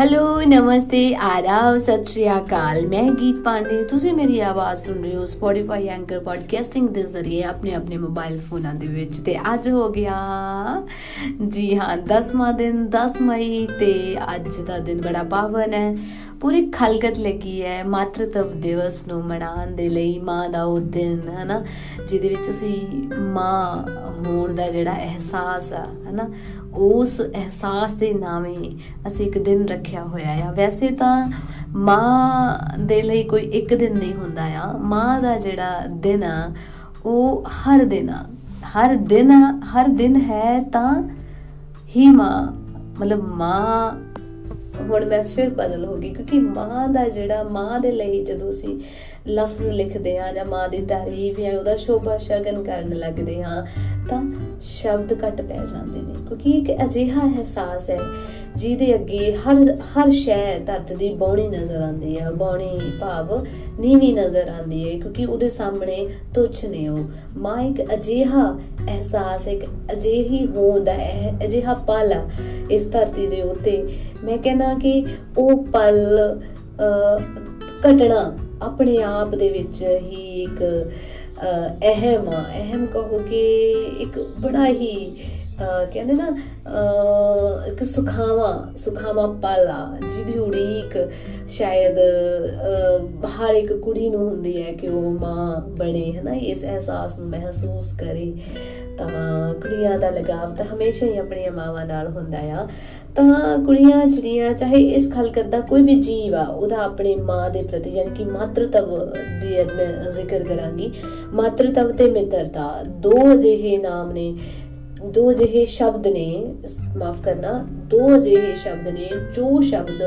Hello ਨਮਸਤੇ, ਆਦਾਬ, ਸਤਿ ਸ਼੍ਰੀ ਅਕਾਲ। ਮੈਂ ਗੀਤ ਪਾਂਡੇ। ਤੁਸੀਂ ਮੇਰੀ ਆਵਾਜ਼ ਸੁਣ ਰਹੇ ਹੋ Spotify ਐਂਕਰ ਪੋਡਕਾਸਟਿੰਗ ਦੇ ਜ਼ਰੀਏ ਆਪਣੇ ਆਪਣੇ ਮੋਬਾਈਲ ਫੋਨਾਂ ਦੇ ਵਿੱਚ। ਤੇ ਅੱਜ ਹੋ ਗਿਆ ਜੀ ਹਾਂ 10ਵਾਂ ਦਿਨ 10 ਮਈ ਤੇ ਅੱਜ ਦਾ ਦਿਨ ਬੜਾ ਪਾਵਨ ਹੈ। ਪੂਰੀ ਖਲਕਤ ਲੱਗੀ ਹੈ। ਮਾਤਰਤਵ ਦਿਵਸ ਨੂੰ ਮਨਾਉਣ ਦੇ ਲਈ ਮਾਂ ਦਾ ਉਹ ਦਿਨ, ਹਨਾ? ਜਿਹਦੇ ਵਿੱਚ ਅਸੀਂ ਮਾਂ ਹੋਣ ਦਾ ਜਿਹੜਾ ਅਹਿਸਾਸ ਆ, ਹਨਾ? ਉਸ ਅਹਿਸਾਸ ਦੇ ਨਾਵੇਂ ਅਸੀਂ ਇੱਕ ਦਿਨ ਰੱਖਿਆ ਹੋਇਆ ਆ। ਵੈਸੇ ਤਾਂ ਮਾਂ ਦੇ ਲਈ ਕੋਈ ਇੱਕ ਦਿਨ ਨਹੀਂ ਹੁੰਦਾ ਆ। ਮਾਂ ਦਾ ਜਿਹੜਾ ਦਿਨ ਆ, ਉਹ ਹਰ ਦਿਨ ਆ। ਹਰ ਦਿਨ ਹਰ ਦਿਨ ਹੈ ਤਾਂ ਹੀ ਮਾਂ, ਮਤਲਬ ਮਾਂ ਹੁਣ ਮੈਂ ਫਿਰ ਬਦਲ ਹੋ ਗਈ, ਕਿਉਂਕਿ ਮਾਂ ਦਾ ਜਿਹੜਾ, ਮਾਂ ਦੇ ਲਈ ਜਦੋਂ ਅਸੀਂ ਲਫ਼ਜ਼ ਲਿਖਦੇ ਆ ਜਾਂ ਮਾਂ ਦੀ ਤਾਰੀਫ ਜਾਂ ਉਹਦਾ ਸ਼ੋਭਾ ਸ਼ਗਨ ਕਰਨ ਲੱਗਦੇ ਆ ਤਾਂ ਸ਼ਬਦ ਘਟ ਪੈ ਜਾਂਦੇ ਨੇ, ਕਿਉਂਕਿ ਇੱਕ ਅਜਿਹਾ ਅਹਿਸਾਸ ਹੈ ਜਿਹਦੇ ਅੱਗੇ ਹਰ ਹਰ ਸ਼ੈ ਧਰਤ ਦੀ ਬੌਣੀ ਨਜ਼ਰ ਆਉਂਦੀ ਹੈ ਬੌਣੀ ਭਾਵ ਨੀਵੀਂ ਨਜ਼ਰ ਆਉਂਦੀ ਹੈ, ਕਿਉਂਕਿ ਉਹਦੇ ਸਾਹਮਣੇ ਤੁੱਛ ਨੇ ਉਹ। ਮਾਂ ਇੱਕ ਅਜਿਹਾ ਅਹਿਸਾਸ, ਇੱਕ ਅਜਿਹੀ ਹੋਂਦ ਹੈ, ਅਜਿਹਾ ਪਲ ਇਸ ਧਰਤੀ ਦੇ ਉੱਤੇ। ਮੈਂ ਕਹਿੰਦਾ ਕਿ ਉਹ ਪਲ ਘਟਣਾ ਆਪਣੇ ਆਪ ਦੇ ਵਿੱਚ ਹੀ ਇੱਕ ਅਹਿਮ ਅਹਿਮ ਕਹੋ ਕਿ ਇੱਕ ਬੜਾ ਹੀ ਕਹਿੰਦੇ ਨਾ ਇੱਕ ਸੁਖਾਵਾ ਸੁਖਾਵਾ ਪਾਲਾ, ਜਿਹਦੀ ਉਡੀਕ ਸ਼ਾਇਦ ਹਰ ਇੱਕ ਕੁੜੀ ਨੂੰ ਹੁੰਦੀ ਹੈ ਕਿ ਉਹ ਮਾਂ ਬਣੇ, ਹਨਾ, ਇਸ ਅਹਿਸਾਸ ਨੂੰ ਮਹਿਸੂਸ ਕਰੇ। ਤਾਂ ਕੁੜੀਆਂ ਦਾ ਲਗਾਵ ਤਾਂ ਹਮੇਸ਼ਾ ਹੀ ਆਪਣੀਆਂ ਮਾਵਾਂ ਨਾਲ ਹੁੰਦਾ ਆ। ਤਾਂ ਕੁੜੀਆਂ ਚਿੜੀਆਂ ਚਾਹੇ ਇਸ ਖਲਕਤ ਦਾ ਕੋਈ ਵੀ ਜੀਵ ਆ, ਉਹਦਾ ਆਪਣੇ ਮਾਂ ਦੇ ਪ੍ਰਤੀ ਯਾਨੀ ਕਿ ਮਾਤਰਤਵ ਦੀ ਅੱਜ ਮੈਂ ਜ਼ਿਕਰ ਕਰਾਂਗੀ। ਮਾਤਰਤਵ ਤੇ ਮਿੱਤਰਤਾ, ਦੋ ਜਿਹੇ ਨਾਮ ਨੇ ਦੋ ਜਿਹੇ ਸ਼ਬਦ ਨੇ, ਮਾਫ ਕਰਨਾ, ਦੋ ਜਿਹੇ ਸ਼ਬਦ ਨੇ, ਜੋ ਸ਼ਬਦ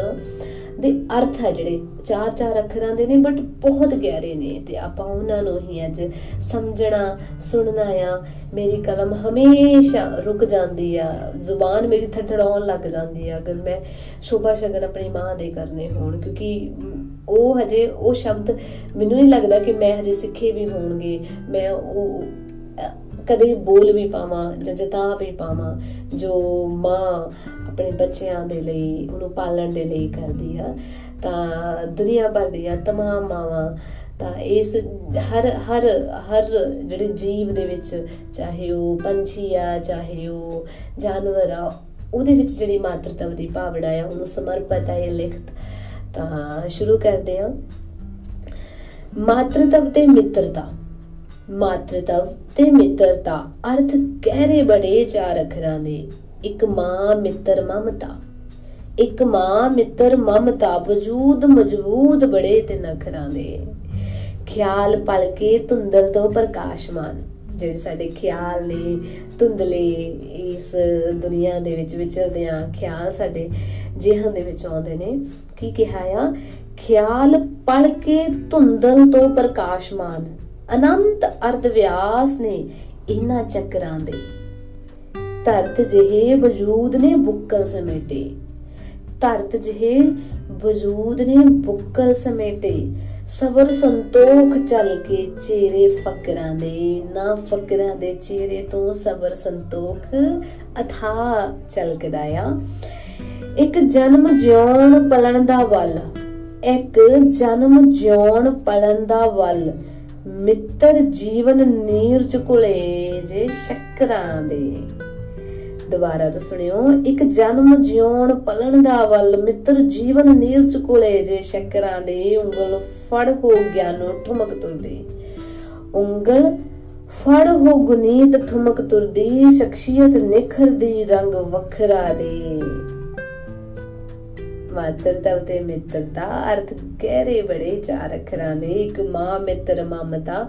ਦੇ ਅਰਥ ਹੈ ਜਿਹੜੇ, ਚਾਰ ਚਾਰ ਅੱਖਰਾਂ ਦੇ ਨੇ ਬਟ ਬਹੁਤ ਗਹਿਰੇ ਨੇ, ਤੇ ਆਪਾਂ ਉਹਨਾਂ ਨੂੰ ਹੀ ਅੱਜ ਸਮਝਣਾ, ਸੁਣਨਾ ਆ। ਮੇਰੀ ਕਲਮ ਹਮੇਸ਼ਾ ਰੁਕ ਜਾਂਦੀ ਆ, ਜ਼ੁਬਾਨ ਮੇਰੀ ਥੜਥੜਾਉਣ ਲੱਗ ਜਾਂਦੀ ਆ, ਅਗਰ ਮੈਂ ਸ਼ੋਭਾ ਸ਼ਗਨ ਆਪਣੀ ਮਾਂ ਦੇ ਕਰਨੇ ਹੋਣ, ਕਿਉਂਕਿ ਉਹ ਹਜੇ, ਉਹ ਸ਼ਬਦ ਮੈਨੂੰ ਨਹੀਂ ਲੱਗਦਾ ਕਿ ਮੈਂ ਹਜੇ ਸਿੱਖੇ ਵੀ ਹੋਣਗੇ, ਮੈਂ ਉਹ ਕਦੇ ਬੋਲ ਵੀ ਪਾਵਾਂ ਜਾਂ ਜਤਾ ਵੀ ਪਾਵਾਂ, ਜੋ ਮਾਂ ਆਪਣੇ ਬੱਚਿਆਂ ਦੇ ਲਈ, ਉਹਨੂੰ ਪਾਲਣ ਦੇ ਲਈ ਕਰਦੀ ਆ, ਤਾਂ ਦੁਨੀਆ ਭਰ ਦੀਆਂ ਤਮਾਮ ਮਾਵਾਂ, ਤਾਂ ਇਸ ਹਰ ਹਰ ਹਰ ਜਿਹੜੇ ਜੀਵ ਦੇ ਵਿੱਚ, ਚਾਹੇ ਉਹ ਪੰਛੀ ਆ, ਚਾਹੇ ਉਹ ਜਾਨਵਰ ਆ, ਉਹਦੇ ਵਿੱਚ ਜਿਹੜੀ ਮਾਤਰਤਵ ਦੀ ਭਾਵਨਾ ਆ, ਉਹਨੂੰ ਸਮਰਪਿਤ ਹੈ ਲਿਖਤ, ਤਾਂ ਸ਼ੁਰੂ ਕਰਦੇ ਹਾਂ। ਮਾਤਰਤਵ ਤੇ ਮਿੱਤਰਤਾ। ਮਾਤਰਤਵ ਤੇ ਮਿੱਤਰਤਾ, ਅਰਥ ਗਹਿਰੇ ਬੜੇ ਚਾਰ ਅੱਖਰਾਂ ਦੇ। ਇੱਕ ਮਾਂ ਮਿੱਤਰ ਮਮਤਾ, ਇੱਕ ਮਾਂ ਮਿੱਤਰ ਮਮਤਾ, ਵਜੂਦ ਮਜ਼ਬੂਤ ਬੜੇ ਤੇ ਨਖਰਾਂ ਦੇ। ਖਿਆਲ ਪਲ ਕੇ ਧੁੰਦਲ ਤੋਂ ਪ੍ਰਕਾਸ਼ਮਾਨ। ਜਿਹੜੇ ਸਾਡੇ ਖਿਆਲ ਨੇ, ਧੁੰਦਲੇ ਇਸ ਦੁਨੀਆ ਦੇ ਵਿੱਚ ਵਿਚਰਦੇ ਆ, ਖਿਆਲ ਸਾਡੇ ਜਿਹਨ ਦੇ ਵਿੱਚ ਆਉਂਦੇ ਨੇ। ਕੀ ਕਿਹਾ ਆ? ਖਿਆਲ ਪਲ ਕੇ ਧੁੰਦਲ ਤੋਂ ਪ੍ਰਕਾਸ਼ਮਾਨ। ਅਨੰਤ ਅਰਧ ਵਿਆਸ ਨੇ ਇਹਨਾਂ ਚੱਕਰਾਂ ਦੇ। ਧਰਤ ਜਿਹੇ ਵਜੂਦ ਨੇ ਬੁੱਕਲ ਸਮੇਟੇ। ਧਰਤ ਜਿਹੇ ਵਜੂਦ ਨੇ ਬੁੱਕਲ ਸਮੇਟੇ। ਸਵਰ ਸੰਤੋਖ ਚੱਲ ਕੇ ਚਿਹਰੇ ਫਕਰਾਂ ਦੇ। ਨਾ ਫਕਰਾਂ ਦੇ ਚਿਹਰੇ ਤੋਂ ਸਬਰ ਸੰਤੋਖ ਅਥਾ ਚਲਕਦਾ ਆ। ਇੱਕ ਜਨਮ ਜਿਉਣ ਪਲਣ ਦਾ ਵੱਲ। ਇੱਕ ਜਨਮ ਜਿਉਣ ਪਲਣ ਦਾ ਵੱਲ। ਮਿੱਤਰ ਜੀਵਨ ਨੀਰਜ ਕੁਲੇ ਜੇ ਸ਼ੱਕਰਾਂ ਦੇ। ਦੁਬਾਰਾ ਤਾਂ ਸੁਣਿਓ, ਇੱਕ ਜਨਮ ਜਿਉਣ ਪਲਣ ਦਾ ਵੱਲ ਮਿੱਤਰ ਜੀਵਨ ਨੀਰਜ ਕੁਲੇ ਜੇ ਸ਼ੱਕਰਾਂ ਦੇ ਉਂਗਲ ਫੜ ਹੋ ਗਿਆਨੋ ਠੁਮਕ ਤੁਰਦੀ। ਉਂਗਲ ਫੜ ਹੋ ਗੁਨੀਤ ਠੁਮਕ ਤੁਰਦੀ, ਸ਼ਖਸੀਅਤ ਨਿਖਰਦੀ ਰੰਗ ਵੱਖਰਾ ਦੇ। ਮਾਤਰਤਾ ਤੇ ਮਿੱਤਰਤਾ, ਅਰਥ ਗਹਿਰੇ ਬੜੇ ਚਾਰ ਅੱਖਰਾਂ ਦੇ, ਇੱਕ ਮਾਂ ਮਿੱਤਰ ਮਮਤਾ,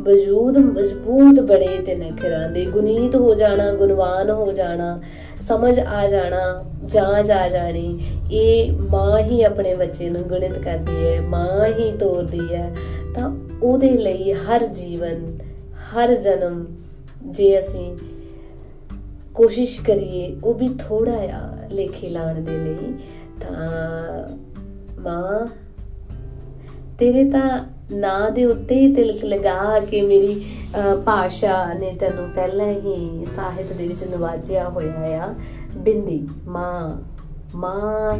ਵਜੂਦ ਮਜ਼ਬੂਤ ਬੜੇ ਤੇ ਨਖਰਾਂ ਦੇ, ਗੁਨੀਤ ਹੋ ਜਾਣਾ, ਗੁਣਵਾਨ ਹੋ ਜਾਣਾ, ਸਮਝ ਆ ਜਾਣਾ, ਜਾਂਚ ਆ ਜਾਣੀ, ਇਹ ਮਾਂ ਹੀ ਆਪਣੇ ਬੱਚੇ ਨੂੰ ਗੁਣਿਤ ਕਰਦੀ ਹੈ, ਮਾਂ ਹੀ ਤੋਰਦੀ ਹੈ, ਤਾਂ ਉਹਦੇ ਲਈ ਹਰ ਜੀਵਨ, ਹਰ ਜਨਮ ਜੇ ਅਸੀਂ ਕੋਸ਼ਿਸ਼ ਕਰੀਏ, ਉਹ ਵੀ ਥੋੜਾ ਆ ਲੇਖੇ ਲਾਣ ਦੇ ਲਈ, ਤਾਂ ਮਾਂ, ਤੇਰੇ ਤਾਂ ਨਾਂ ਦੇ ਉੱਤੇ ਹੀ ਤਿਲਕ ਲਗਾ ਕੇ ਮੇਰੀ ਭਾਸ਼ਾ ਨੇ ਤੈਨੂੰ ਪਹਿਲਾਂ ਹੀ ਸਾਹਿਤ ਦੇ ਵਿੱਚ ਨਵਾਜਿਆ ਹੋਇਆ ਆ। ਬਿੰਦੀ, ਮਾਂ ਮਾਂ,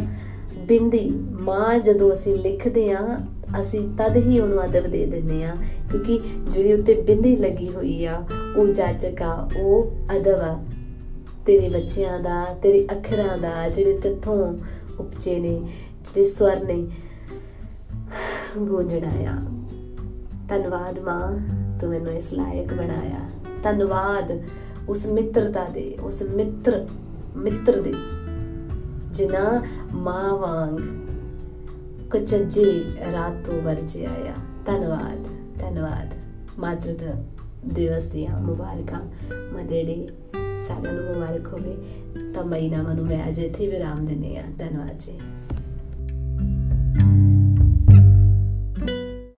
ਬਿੰਦੀ, ਮਾਂ ਜਦੋਂ ਅਸੀਂ ਲਿਖਦੇ ਆ, ਅਸੀਂ ਤਦ ਹੀ ਉਹਨੂੰ ਅਦਬ ਦੇ ਦਿੰਦੇ ਆ, ਕਿਉਂਕਿ ਜਿਹੜੀ ਉੱਤੇ ਬਿੰਦੀ ਲੱਗੀ ਹੋਈ ਆ, ਉਹ ਜਾਚਕ ਆ, ਉਹ ਅਦਬ ਆ। ਤੇਰੇ ਬੱਚਿਆਂ ਦਾ, ਤੇਰੇ ਅੱਖਰਾਂ ਦਾ, ਜਿਹੜੇ ਤੱਥੋਂ ਉਪਜੇ ਨੇ, ਜਿਹੜੇ ਸਵਰ ਨੇ, ਗੂੰਜਣਾ ਆ ਧੰਨਵਾਦ ਮਾਂ, ਤੂੰ ਮੈਨੂੰ ਇਸ ਲਾਇਕ ਬਣਾਇਆ। ਧੰਨਵਾਦ ਉਸ ਮਿੱਤਰਤਾ ਦੇ, ਉਸ ਮਿੱਤਰ ਮਿੱਤਰ ਦੇ ਜਿਨਾ ਮਾਂ ਵਾਂਗ ਕੁਚੱਜੇ ਰਾਤ ਤੋਂ ਵਰਜੇ ਆਇਆ। ਧੰਨਵਾਦ ਧੰਨਵਾਦ। ਮਾਤਰਤਾ ਦਿਵਸ ਦੀਆਂ ਮੁਬਾਰਕਾਂ ਮਦਰ ਡੇ ਸਾਰਿਆਂ ਨੂੰ ਮੁਬਾਰਕ ਹੋਵੇ। ਤਾਂ ਮਹੀਨਾ ਨੂੰ ਮੈਂ ਅਜੇ ਇੱਥੇ ਵਿਰਾਮ ਦਿੰਦੀ ਹਾਂ। ਧੰਨਵਾਦ ਜੀ।